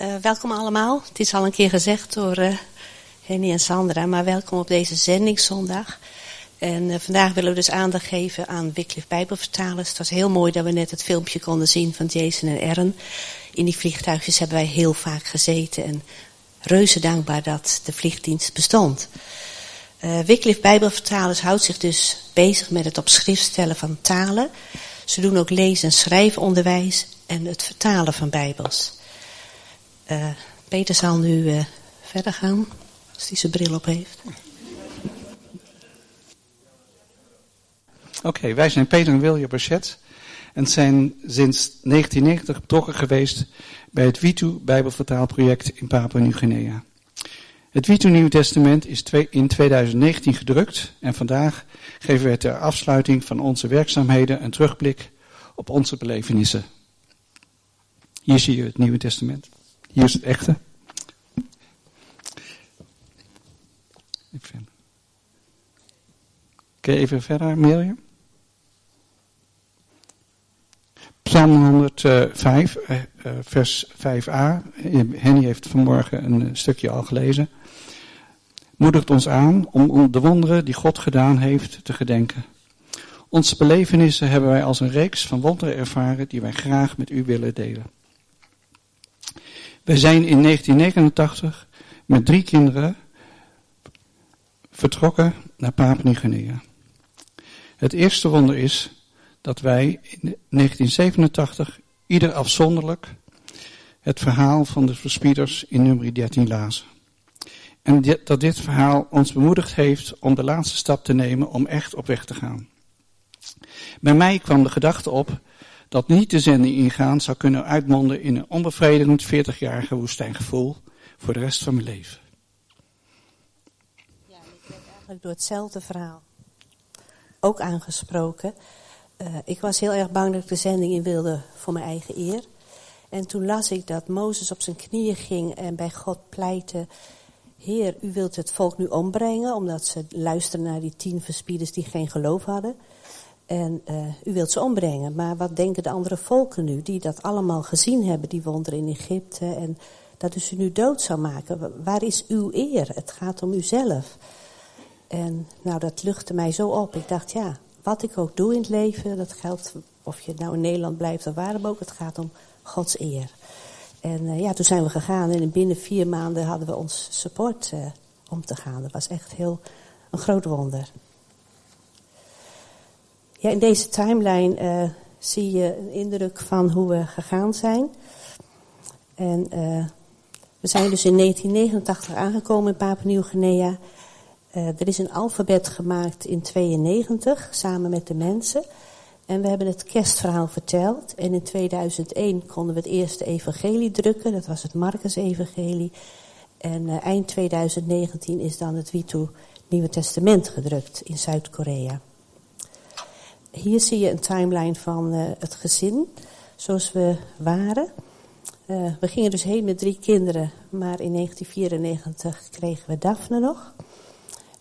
Uh, welkom allemaal. Het is al een keer gezegd door uh, Henny en Sandra, maar welkom op deze zendingszondag. En uh, vandaag willen we dus aandacht geven aan Wycliffe Bijbelvertalers. Het was heel mooi dat we net het filmpje konden zien van Jason en Ern. In die vliegtuigjes hebben wij heel vaak gezeten en reuze dankbaar dat de vliegdienst bestond. Uh, Bijbelvertalers houdt zich dus bezig met het op schrift stellen van talen. Ze doen ook lezen- en schrijfonderwijs en het vertalen van Bijbels. Uh, Peter zal nu uh, verder gaan, als hij zijn bril op heeft. Oké, wij zijn Peter en William Bachet en zijn sinds 1990 betrokken geweest bij het Witu Bijbelvertaalproject in Papua Nieuw-Guinea. Het Witu Nieuw Testament is in 2019 gedrukt en vandaag geven we ter afsluiting van onze werkzaamheden een terugblik op onze belevenissen. Hier zie je het Nieuwe Testament. Hier is het echte. Kun je even verder, Mirjam? Psalm 105, eh, vers 5a. Henny heeft vanmorgen een stukje al gelezen. Moedigt ons aan om de wonderen die God gedaan heeft te gedenken. Onze belevenissen hebben wij als een reeks van wonderen ervaren die wij graag met u willen delen. Wij zijn in 1989 met drie kinderen vertrokken naar Papua-Nieuw-Guinea. Het eerste wonder is dat wij in 1987 ieder afzonderlijk het verhaal van de verspieders in nummer 13 lazen. En dat dit verhaal ons bemoedigd heeft om de laatste stap te nemen om echt op weg te gaan. Bij mij kwam de gedachte op dat niet de zending ingaan zou kunnen uitmonden in een onbevredigend 40-jarige woestijngevoel voor de rest van mijn leven. Ja, ik werd eigenlijk door hetzelfde verhaal ook aangesproken. Uh, ik was heel erg bang dat ik de zending in wilde voor mijn eigen eer. En toen las ik dat Mozes op zijn knieën ging en bij God pleitte. Heer, u wilt het volk nu ombrengen, omdat ze luisteren naar die tien verspieders die geen geloof hadden. En uh, u wilt ze ombrengen. Maar wat denken de andere volken nu, die dat allemaal gezien hebben, die wonderen in Egypte, en dat u ze nu dood zou maken? Waar is uw eer? Het gaat om uzelf. En nou, dat luchtte mij zo op. Ik dacht, ja, wat ik ook doe in het leven, dat geldt of je nou in Nederland blijft of waar ook, het gaat om Gods eer. En uh, ja, toen zijn we gegaan en binnen vier maanden hadden we ons support uh, om te gaan. Dat was echt heel een groot wonder. Ja, in deze timeline uh, zie je een indruk van hoe we gegaan zijn. En we zijn dus in 1989 aangekomen in Papua Nieuw-Guinea. Uh, er is een alfabet gemaakt in 92 samen met de mensen. En we hebben het kerstverhaal verteld. En in 2001 konden we het eerste evangelie drukken. Dat was het Marcus-evangelie. En eind 2019 is dan het Witu Nieuwe Testament gedrukt in Zuid-Korea. Hier zie je een timeline van uh, het gezin, zoals we waren. we gingen dus heen met drie kinderen, maar in 1994 kregen we Daphne nog.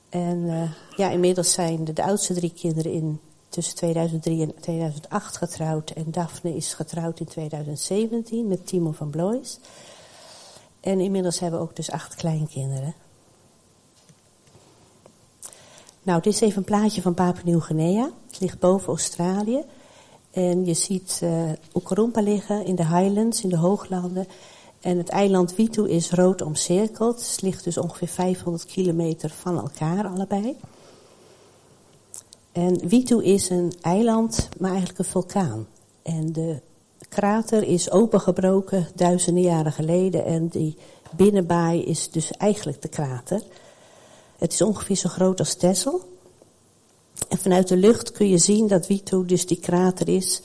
En uh, ja, inmiddels zijn de, de, oudste drie kinderen in tussen 2003 en 2008 getrouwd. En Daphne is getrouwd in 2017 met Timo van Blois. En inmiddels hebben we ook dus acht kleinkinderen. Nou, dit is even een plaatje van Papua Nieuw-Guinea. Het ligt boven Australië. En je ziet uh, liggen in de highlands, in de hooglanden. En het eiland Witu is rood omcirkeld. Het ligt dus ongeveer 500 kilometer van elkaar allebei. En Witu is een eiland, maar eigenlijk een vulkaan. En de krater is opengebroken duizenden jaren geleden. En die binnenbaai is dus eigenlijk de krater. Het is ongeveer zo groot als Texel. En vanuit de lucht kun je zien dat Witu dus die krater is.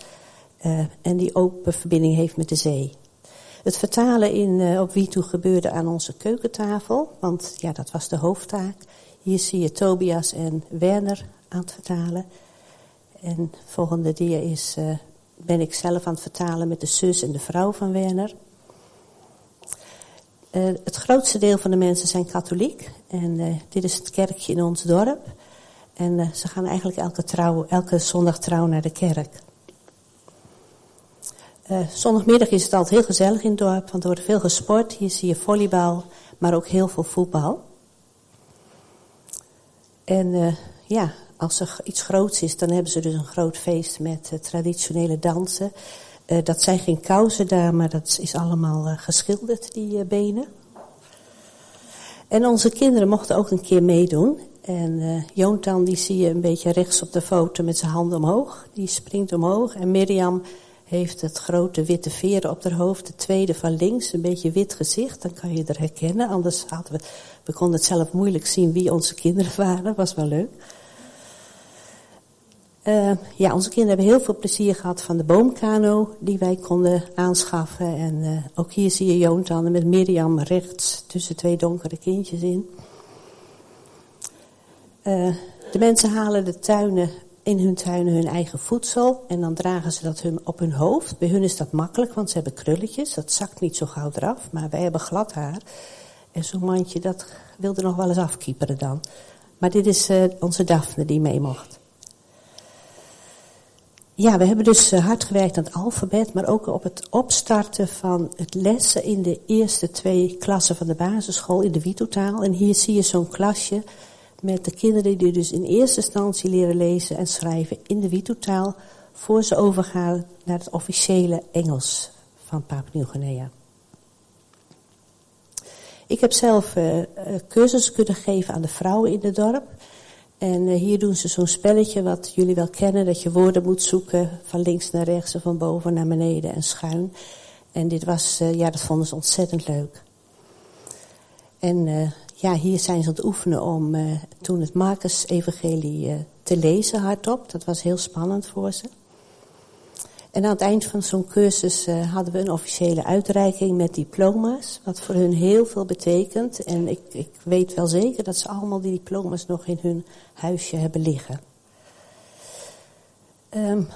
Uh, en die open verbinding heeft met de zee. Het vertalen in, uh, op Witu gebeurde aan onze keukentafel, want ja, dat was de hoofdtaak. Hier zie je Tobias en Werner aan het vertalen. En volgende dia is, uh, ben ik zelf aan het vertalen met de zus en de vrouw van Werner. Uh, het grootste deel van de mensen zijn katholiek. En dit is het kerkje in ons dorp. En ze gaan eigenlijk elke, elke zondag trouw naar de kerk. Zondagmiddag is het altijd heel gezellig in het dorp, want er wordt veel gesport. Hier zie je volleybal, maar ook heel veel voetbal. En ja, als er iets groots is, dan hebben ze dus een groot feest met traditionele dansen. Dat zijn geen kousen daar, maar dat is allemaal geschilderd, die benen. En onze kinderen mochten ook een keer meedoen. En uh, die zie je een beetje rechts op de foto met zijn handen omhoog. Die springt omhoog. En Mirjam heeft het grote witte veren op haar hoofd. De tweede van links, een beetje wit gezicht. Dan kan je er herkennen. Anders hadden we, we konden het zelf moeilijk zien wie onze kinderen waren. Was wel leuk. Uh, ja, onze kinderen hebben heel veel plezier gehad van de boomkano die wij konden aanschaffen. En uh, ook hier zie je Jonathan met Mirjam rechts tussen twee donkere kindjes in. Uh, de mensen halen de tuinen, in hun tuinen hun eigen voedsel en dan dragen ze dat hun, op hun hoofd. Bij hun is dat makkelijk, want ze hebben krulletjes, dat zakt niet zo gauw eraf. Maar wij hebben glad haar. En zo'n mandje, dat wilde nog wel eens afkieperen dan. Maar dit is onze Daphne die mee mocht. Ja, we hebben dus uh, hard gewerkt aan het alfabet, maar ook op het opstarten van het lessen in de eerste twee klassen van de basisschool in de Witotaal. En hier zie je zo'n klasje met de kinderen die dus in eerste instantie leren lezen en schrijven in de Witotaal, voor ze overgaan naar het officiële Engels van Papua Nieuw-Guinea. Ik heb zelf uh, cursussen kunnen geven aan de vrouwen in het dorp. En uh, hier doen ze zo'n spelletje wat jullie wel kennen, dat je woorden moet zoeken van links naar rechts en van boven naar beneden en schuin. En dit was, ja, dat vonden ze ontzettend leuk. En ja, hier zijn ze aan het oefenen om toen het Marcus-evangelie te lezen hardop. Dat was heel spannend voor ze. En aan het eind van zo'n cursus uh, hadden we een officiële uitreiking met diploma's, wat voor hun heel veel betekent. En ik, ik weet wel zeker dat ze allemaal die diploma's nog in hun huisje hebben liggen. Um,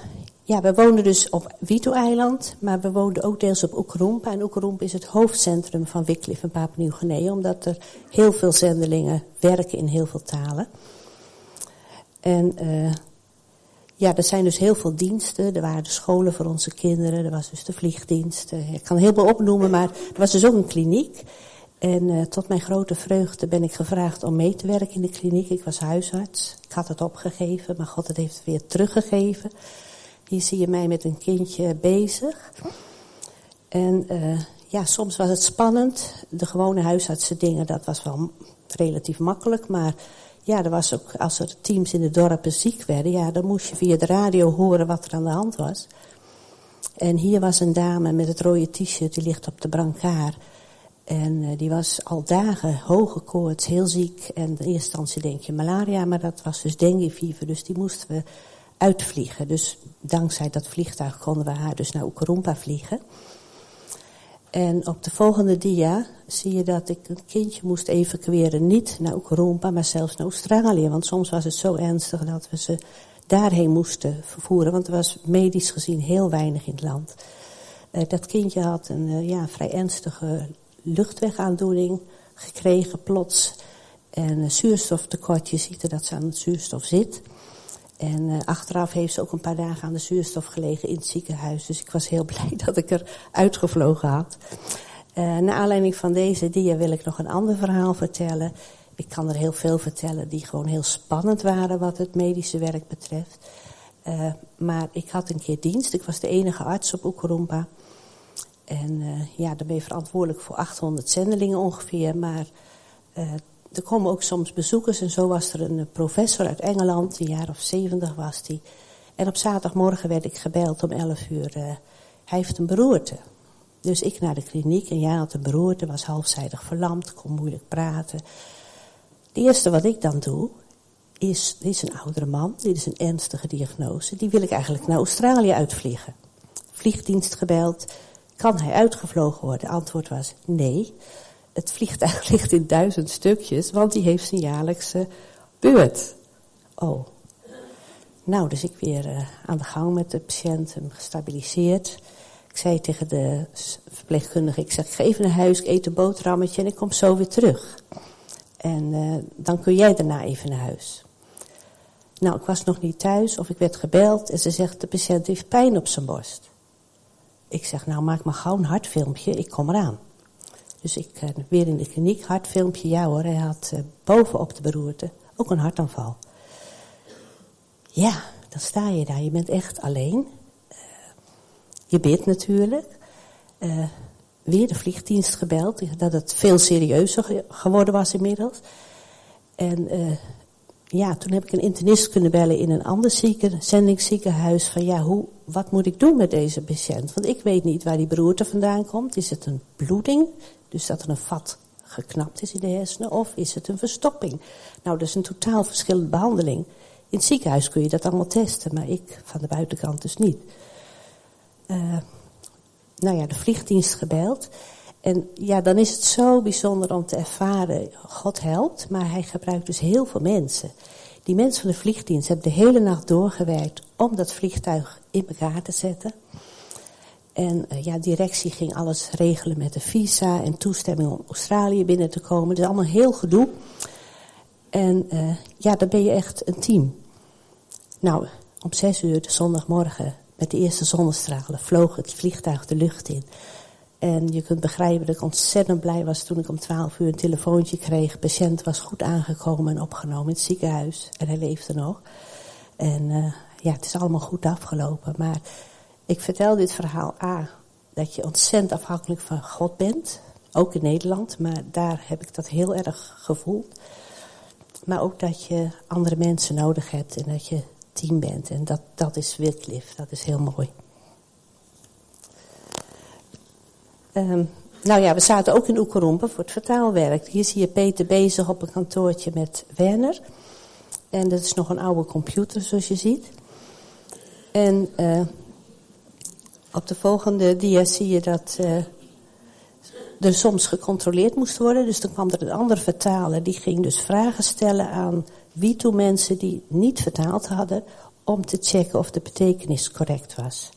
ja, we woonden dus op Wito-eiland, maar we woonden ook deels op Oekrompa. En Oekrompa is het hoofdcentrum van Wycliffe en Papua Nieuw-Guinea, omdat er heel veel zendelingen werken in heel veel talen. En uh, ja, er zijn dus heel veel diensten. Er waren de scholen voor onze kinderen, er was dus de vliegdienst. ik kan heel veel opnoemen, maar er was dus ook een kliniek. En uh, tot mijn grote vreugde ben ik gevraagd om mee te werken in de kliniek. Ik was huisarts. Ik had het opgegeven, maar God heeft het weer teruggegeven. Hier zie je mij met een kindje bezig. En uh, ja, soms was het spannend. De gewone huisartsen dingen, dat was wel relatief makkelijk. Maar ja, er was ook, als er teams in de dorpen ziek werden, ja, dan moest je via de radio horen wat er aan de hand was. En hier was een dame met het rode t-shirt, die ligt op de brancard. En uh, die was al dagen hoge koorts, heel ziek. En in eerste instantie denk je malaria, maar dat was dus dengue fever. Dus die moesten we uitvliegen. Dus dankzij dat vliegtuig konden we haar dus naar Oekarumpa vliegen. En op de volgende dia zie je dat ik een kindje moest evacueren. Niet naar Oekarumpa, maar zelfs naar Australië. Want soms was het zo ernstig dat we ze daarheen moesten vervoeren. Want er was medisch gezien heel weinig in het land. Uh, dat kindje had een uh, ja, vrij ernstige luchtwegaandoening gekregen plots. En uh, zuurstoftekort, je ziet dat ze aan het zuurstof zit. En uh, achteraf heeft ze ook een paar dagen aan de zuurstof gelegen in het ziekenhuis. Dus ik was heel blij dat ik er uitgevlogen had. Uh, naar aanleiding van deze dia wil ik nog een ander verhaal vertellen. Ik kan er heel veel vertellen die gewoon heel spannend waren wat het medische werk betreft. Uh, maar ik had een keer dienst. Ik was de enige arts op Oekarumpa. En ja, dan ben je verantwoordelijk voor 800 zendelingen ongeveer. Maar er komen ook soms bezoekers en zo was er een professor uit Engeland, een jaar of zeventig was die. En op zaterdagmorgen werd ik gebeld om 11 uur. Uh, hij heeft een beroerte. Dus ik naar de kliniek en ja, had een beroerte, was halfzijdig verlamd, kon moeilijk praten. Het eerste wat ik dan doe, is, dit is een oudere man, dit is een ernstige diagnose, die wil ik eigenlijk naar Australië uitvliegen. Vliegdienst gebeld, kan hij uitgevlogen worden? Antwoord was nee het vliegtuig ligt in duizend stukjes, want die heeft zijn jaarlijkse beurt. Oh. Nou, dus ik weer uh, aan de gang met de patiënt, hem gestabiliseerd. Ik zei tegen de verpleegkundige, ik zeg, ik ga naar huis, ik eet een boterhammetje en ik kom zo weer terug. En uh, dan kun jij daarna even naar huis. Nou, ik was nog niet thuis of ik werd gebeld en ze zegt, de patiënt heeft pijn op zijn borst. ik zeg, nou maak maar gauw een hartfilmpje, ik kom eraan. Dus ik uh, weer in de kliniek, hartfilmpje, ja hoor, hij had uh, bovenop de beroerte ook een hartaanval. Ja, dan sta je daar, je bent echt alleen. Uh, je bidt natuurlijk. weer de vliegdienst gebeld, dat het veel serieuzer geworden was inmiddels. En ja, toen heb ik een internist kunnen bellen in een ander zieken, zendingsziekenhuis. Van ja, hoe, wat moet ik doen met deze patiënt? Want ik weet niet waar die beroerte vandaan komt. Is het een bloeding? Dus dat er een vat geknapt is in de hersenen? Of is het een verstopping? Nou, dat is een totaal verschillende behandeling. In het ziekenhuis kun je dat allemaal testen, maar ik van de buitenkant dus niet. Uh, nou ja, de vliegdienst gebeld. En ja, dan is het zo bijzonder om te ervaren, God helpt, maar hij gebruikt dus heel veel mensen. Die mensen van de vliegdienst hebben de hele nacht doorgewerkt om dat vliegtuig in elkaar te zetten. En uh, ja, directie ging alles regelen met de visa en toestemming om Australië binnen te komen. Dat is allemaal heel gedoe. En uh, ja, dan ben je echt een team. Nou, om zes uur de zondagmorgen met de eerste zonnestralen vloog het vliegtuig de lucht in. En je kunt begrijpen dat ik ontzettend blij was toen ik om twaalf uur een telefoontje kreeg. De patiënt was goed aangekomen en opgenomen in het ziekenhuis. En hij leefde nog. En uh, ja, het is allemaal goed afgelopen. Maar ik vertel dit verhaal A, dat je ontzettend afhankelijk van God bent. Ook in Nederland, maar daar heb ik dat heel erg gevoeld. Maar ook dat je andere mensen nodig hebt en dat je team bent. En dat, dat is Wycliffe, dat is heel mooi. Um, nou ja, we zaten ook in Oekerompen voor het vertaalwerk. Hier zie je Peter bezig op een kantoortje met Werner. En dat is nog een oude computer, zoals je ziet. En uh, op de volgende dia zie je dat uh, er soms gecontroleerd moest worden. Dus dan kwam er een andere vertaler. Die ging dus vragen stellen aan wie toe mensen die niet vertaald hadden. Om te checken of de betekenis correct was.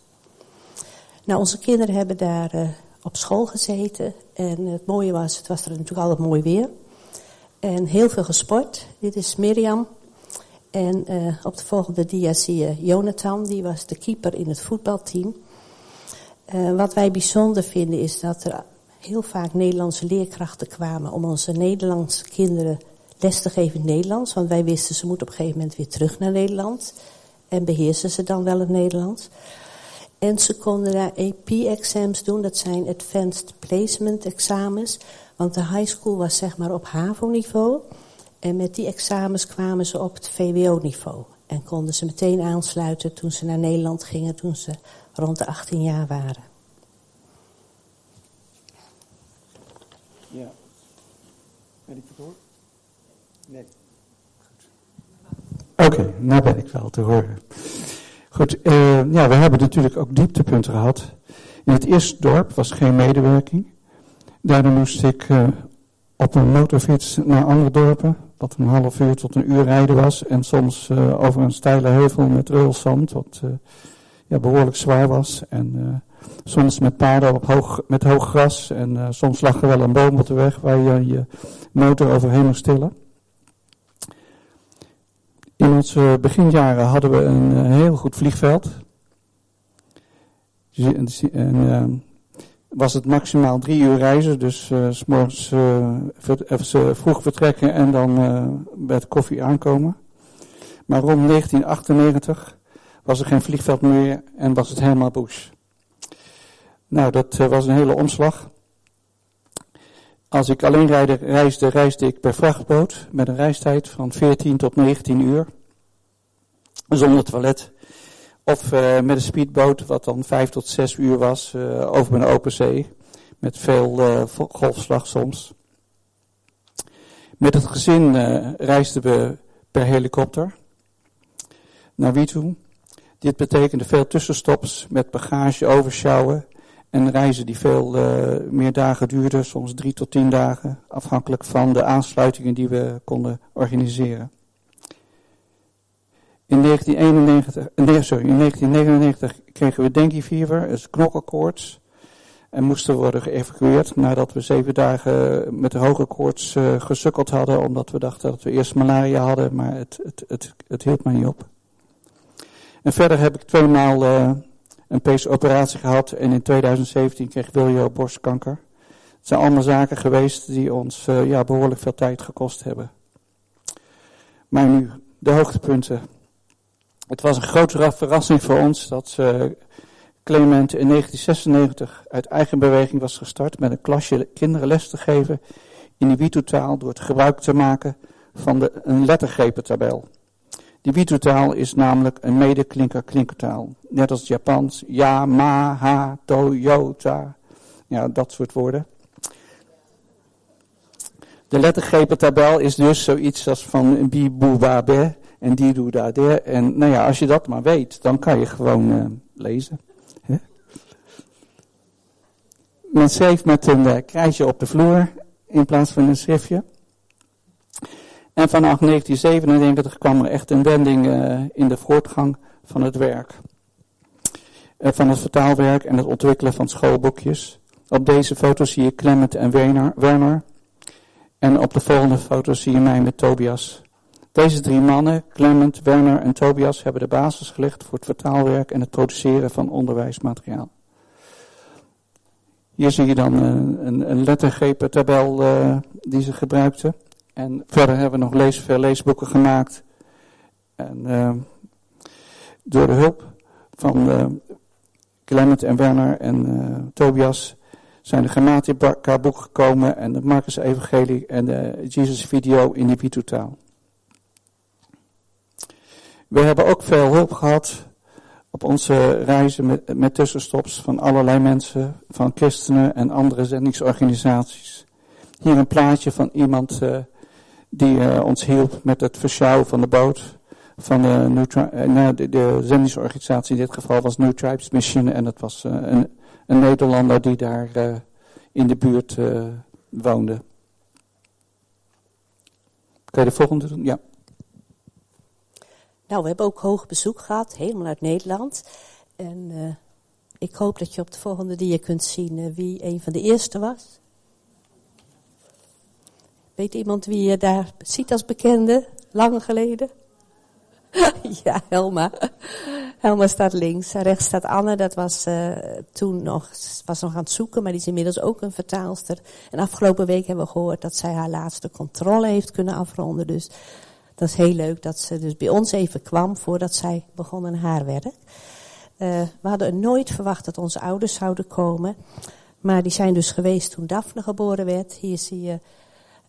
Nou, onze kinderen hebben daar uh, op school gezeten. En het mooie was, het was er natuurlijk altijd mooi weer. En heel veel gesport. Dit is Mirjam. En uh, op de volgende dia zie je Jonathan, die was de keeper in het voetbalteam. Uh, wat wij bijzonder vinden is dat er heel vaak Nederlandse leerkrachten kwamen om onze Nederlandse kinderen les te geven in Nederlands. Want wij wisten ze moeten op een gegeven moment weer terug naar Nederland. En beheersen ze dan wel het Nederlands. En ze konden daar AP-exams doen, dat zijn Advanced Placement examens. Want de high school was zeg maar op HAVO-niveau. En met die examens kwamen ze op het VWO-niveau. En konden ze meteen aansluiten toen ze naar Nederland gingen, toen ze rond de 18 jaar waren. Ja. Ben ik het hoor? Nee. Oké, okay, nou ben ik wel te horen. Goed, uh, ja, we hebben natuurlijk ook dieptepunten gehad. In het eerste dorp was geen medewerking. Daardoor moest ik uh, op een motorfiets naar andere dorpen, wat een half uur tot een uur rijden was. En soms uh, over een steile heuvel met reulzand, wat ja, behoorlijk zwaar was. En soms met paarden op hoog, met hoog gras. En soms lag er wel een boom op de weg waar je je motor overheen moest tillen. In onze beginjaren hadden we een eh, heel goed vliegveld. En was het maximaal drie uur reizen, dus uh, s morgens uh, vroeg vertrekken en dan bij het koffie aankomen. Maar rond 1998 was er geen vliegveld meer en was het helemaal bush. Nou, dat was een hele omslag. Als ik alleen reisde, reisde ik per vrachtboot met een reistijd van 14 tot 19 uur. Zonder toilet. Of uh, met een speedboot, wat dan 5 tot 6 uur was, uh, over een open zee. Met veel uh, golfslag soms. Met het gezin reisden we per helikopter naar wie toe. Dit betekende veel tussenstops met bagage overschouwen en reizen die veel meer dagen duurden, soms drie tot tien dagen, afhankelijk van de aansluitingen die we konden organiseren. In 1991, nee, sorry, in 1999 kregen we dengue dus knokkelkoorts. En moesten worden geëvacueerd nadat we zeven dagen met hoge koorts uh, gesukkeld hadden. Omdat we dachten dat we eerst malaria hadden, maar het, het, het, het hield maar niet op. En verder heb ik tweemaal uh, een peesoperatie gehad en in 2017 kreeg Wiljo borstkanker. Het zijn allemaal zaken geweest die ons ja, behoorlijk veel tijd gekost hebben. Maar nu, de hoogtepunten. Het was een grote verrassing voor ons dat Clement in 1996 uit eigen beweging was gestart met een klasje kinderen les te geven in de Witu-taal door het gebruik te maken van de, een lettergrepentabel. Die Witu-taal is namelijk een medeklinker-klinkertaal. Net als Japans, ja, ma, ha, to, yo, ta. Ja, dat soort woorden. De lettergrepentabel is dus zoiets als van bi, boe, ba, be en die, doe, da, de. En nou ja, als je dat maar weet, dan kan je gewoon uh, lezen. Men schreef met een uh, krijtje op de vloer in plaats van een schriftje. En vanaf 1997 kwam er echt een wending uh, in de voortgang van het werk. Van het vertaalwerk en het ontwikkelen van schoolboekjes. Op deze foto zie je Clement en Werner. En op de volgende foto zie je mij met Tobias. Deze drie mannen, Clement, Werner en Tobias, hebben de basis gelegd voor het vertaalwerk en het produceren van onderwijsmateriaal. Hier zie je dan een, een, een lettergrepentabel uh, die ze gebruikten. En verder hebben we nog lees, veel leesboeken gemaakt. En uh, door de hulp van Clement en Werner en Tobias zijn de grammatica boek gekomen en de Marcus Evangelie en de Jesus video in de Pitu-taal. We hebben ook veel hulp gehad op onze reizen met, met tussenstops van allerlei mensen, van christenen en andere zendingsorganisaties. Hier een plaatje van iemand uh, die uh, ons hielp met het versjouwen van de boot. Van de, uh, de, de zendingsorganisatie in dit geval was New Tribes Mission en dat was een, een, Nederlander die daar in de buurt woonde. Kan je de volgende doen? Ja. Nou, we hebben ook hoog bezoek gehad, helemaal uit Nederland. En uh, ik hoop dat je op de volgende dia kunt zien uh, wie een van de eerste was. Weet iemand wie je daar ziet als bekende, lang geleden? ja, Helma. Helma staat links. Rechts staat Anne. Dat was uh, toen nog, was nog aan het zoeken, maar die is inmiddels ook een vertaalster. En afgelopen week hebben we gehoord dat zij haar laatste controle heeft kunnen afronden. Dus dat is heel leuk dat ze dus bij ons even kwam voordat zij begon aan haar werk. Uh, we hadden nooit verwacht dat onze ouders zouden komen. Maar die zijn dus geweest toen Daphne geboren werd. Hier zie je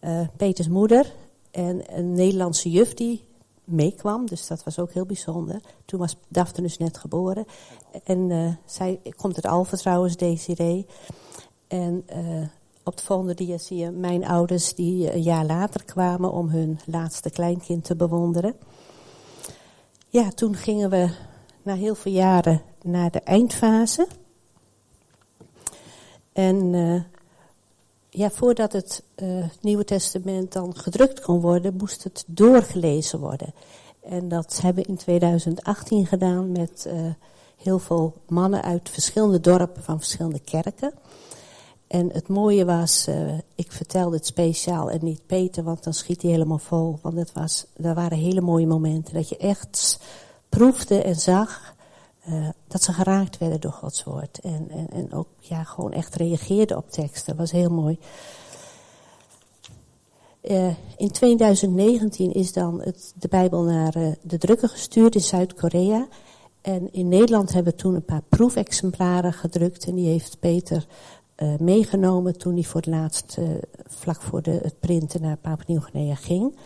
uh, Peters moeder en een Nederlandse juf die meekwam. Dus dat was ook heel bijzonder. Toen was Daphne dus net geboren. En uh, zij komt uit Alphen trouwens, Desiree. En op de volgende dia zie je mijn ouders die een jaar later kwamen om hun laatste kleinkind te bewonderen. Ja, toen gingen we na heel veel jaren naar de eindfase. En uh, ja, voordat het uh, Nieuwe Testament dan gedrukt kon worden, moest het doorgelezen worden. En dat hebben we in 2018 gedaan met heel veel mannen uit verschillende dorpen van verschillende kerken. En het mooie was, uh, ik vertelde het speciaal en niet Peter, want dan schiet hij helemaal vol. Want het was, er waren hele mooie momenten dat je echt proefde en zag uh, dat ze geraakt werden door Gods woord. En, en, en ook ja, gewoon echt reageerden op teksten. Dat was heel mooi. Uh, in 2019 is dan het, de Bijbel naar de drukker gestuurd in Zuid-Korea. En in Nederland hebben we toen een paar proefexemplaren gedrukt. En die heeft Peter uh, meegenomen toen hij voor het laatst, uh, vlak voor de, het printen naar Papua Nieuw-Guinea ging.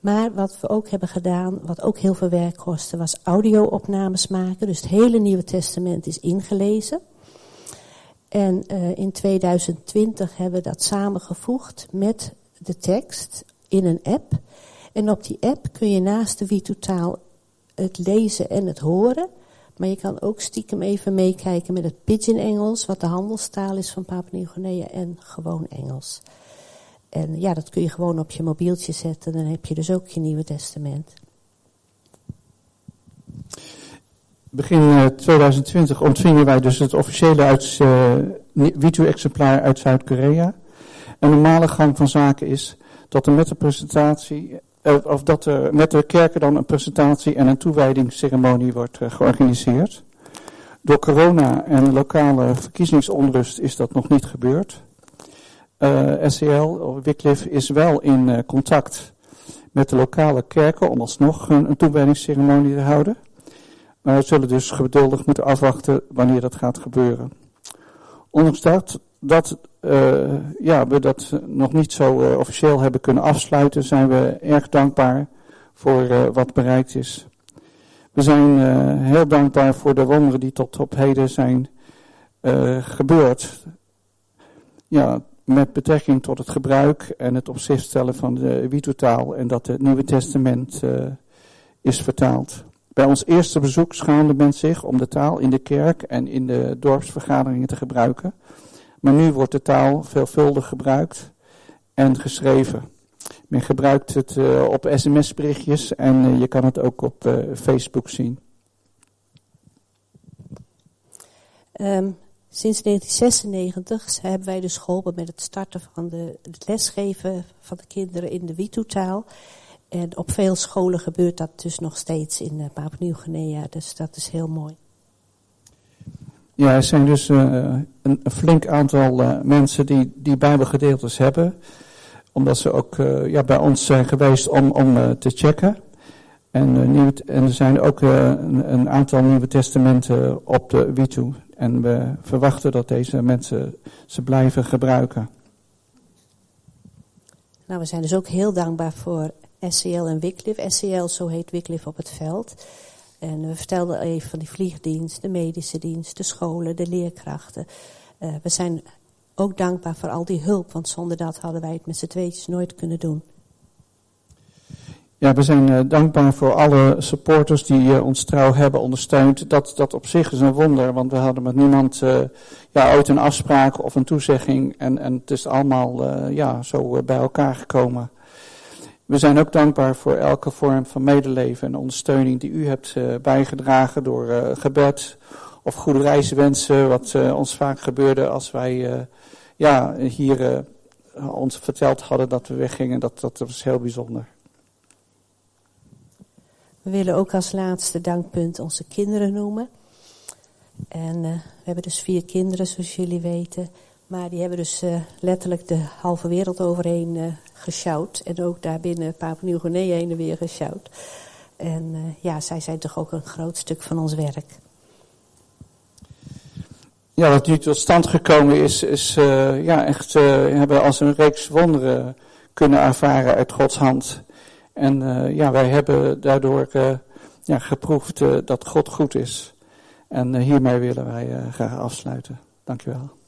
Maar wat we ook hebben gedaan, wat ook heel veel werk kostte, was audio-opnames maken. Dus het hele Nieuwe Testament is ingelezen. En uh, in 2020 hebben we dat samengevoegd met de tekst in een app. En op die app kun je naast de Witu-taal het lezen en het horen. Maar je kan ook stiekem even meekijken met het Pidgin Engels, wat de handelstaal is van Papua Nieuw-Guinea, en gewoon Engels. En ja, dat kun je gewoon op je mobieltje zetten, dan heb je dus ook je Nieuwe Testament. Begin 2020 eh, ontvingen wij dus het officiële uh, Witu-exemplaar uit Zuid-Korea. Een normale gang van zaken is dat er met de presentatie eh, of dat er met de kerken dan een presentatie en een toewijdingsceremonie wordt uh, georganiseerd. Door corona en lokale verkiezingsonrust is dat nog niet gebeurd. Uh, SCL, Wycliffe, is wel in contact met de lokale kerken om alsnog een, een toewijdingsceremonie te houden. Maar we zullen dus geduldig moeten afwachten wanneer dat gaat gebeuren. Ondanks dat, dat uh, ja, we dat nog niet zo uh, officieel hebben kunnen afsluiten, zijn we erg dankbaar voor uh, wat bereikt is. We zijn heel dankbaar voor de wonderen die tot op heden zijn gebeurd. Ja, met betrekking tot het gebruik en het opzicht stellen van de Witotaal en dat het Nieuwe Testament is vertaald. Bij ons eerste bezoek schaamde men zich om de taal in de kerk en in de dorpsvergaderingen te gebruiken. Maar nu wordt de taal veelvuldig gebruikt en geschreven. Men gebruikt het uh, op sms-berichtjes en uh, je kan het ook op uh, Facebook zien. Um, sinds 1996 hebben wij dus geholpen met het starten van de, het lesgeven van de kinderen in de Witu-taal. En op veel scholen gebeurt dat dus nog steeds in Papua Nieuw-Guinea. Dus dat is heel mooi. Ja, er zijn dus uh, een, flink aantal uh, mensen die, die bijbelgedeeltes hebben. Omdat ze ook ja, bij ons zijn geweest om, om te checken. En, nieuw, en er zijn ook een, een, aantal nieuwe testamenten op de Witu. En we verwachten dat deze mensen ze blijven gebruiken. Nou, we zijn dus ook heel dankbaar voor SCL en Wycliffe. SCL, zo heet Wycliffe op het veld. En we vertelden even van die vliegdienst, de medische dienst, de scholen, de leerkrachten. Uh, we zijn ook dankbaar voor al die hulp, want zonder dat hadden wij het met z'n tweetjes nooit kunnen doen. Ja, we zijn uh, dankbaar voor alle supporters die uh, ons trouw hebben ondersteund. Dat, dat op zich is een wonder, want we hadden met niemand ja, ooit een afspraak of een toezegging. En, en het is allemaal ja, zo bij elkaar gekomen. We zijn ook dankbaar voor elke vorm van medeleven en ondersteuning die u hebt uh, bijgedragen door uh, gebed of goede reiswensen, wat uh, ons vaak gebeurde als wij ja, hier ons verteld hadden dat we weggingen. Dat, dat was heel bijzonder. We willen ook als laatste dankpunt onze kinderen noemen. En we hebben dus vier kinderen, zoals jullie weten. Maar die hebben dus letterlijk de halve wereld overheen gesjouwd. En ook daar binnen Papua Nieuw-Guinea heen en weer gesjouwd. En uh, ja, zij zijn toch ook een groot stuk van ons werk. Ja, wat nu tot stand gekomen is, is uh, ja, echt, uh, hebben als een reeks wonderen kunnen ervaren uit Gods hand. En ja, wij hebben daardoor ja, geproefd dat God goed is. En hiermee willen wij graag afsluiten. Dankjewel.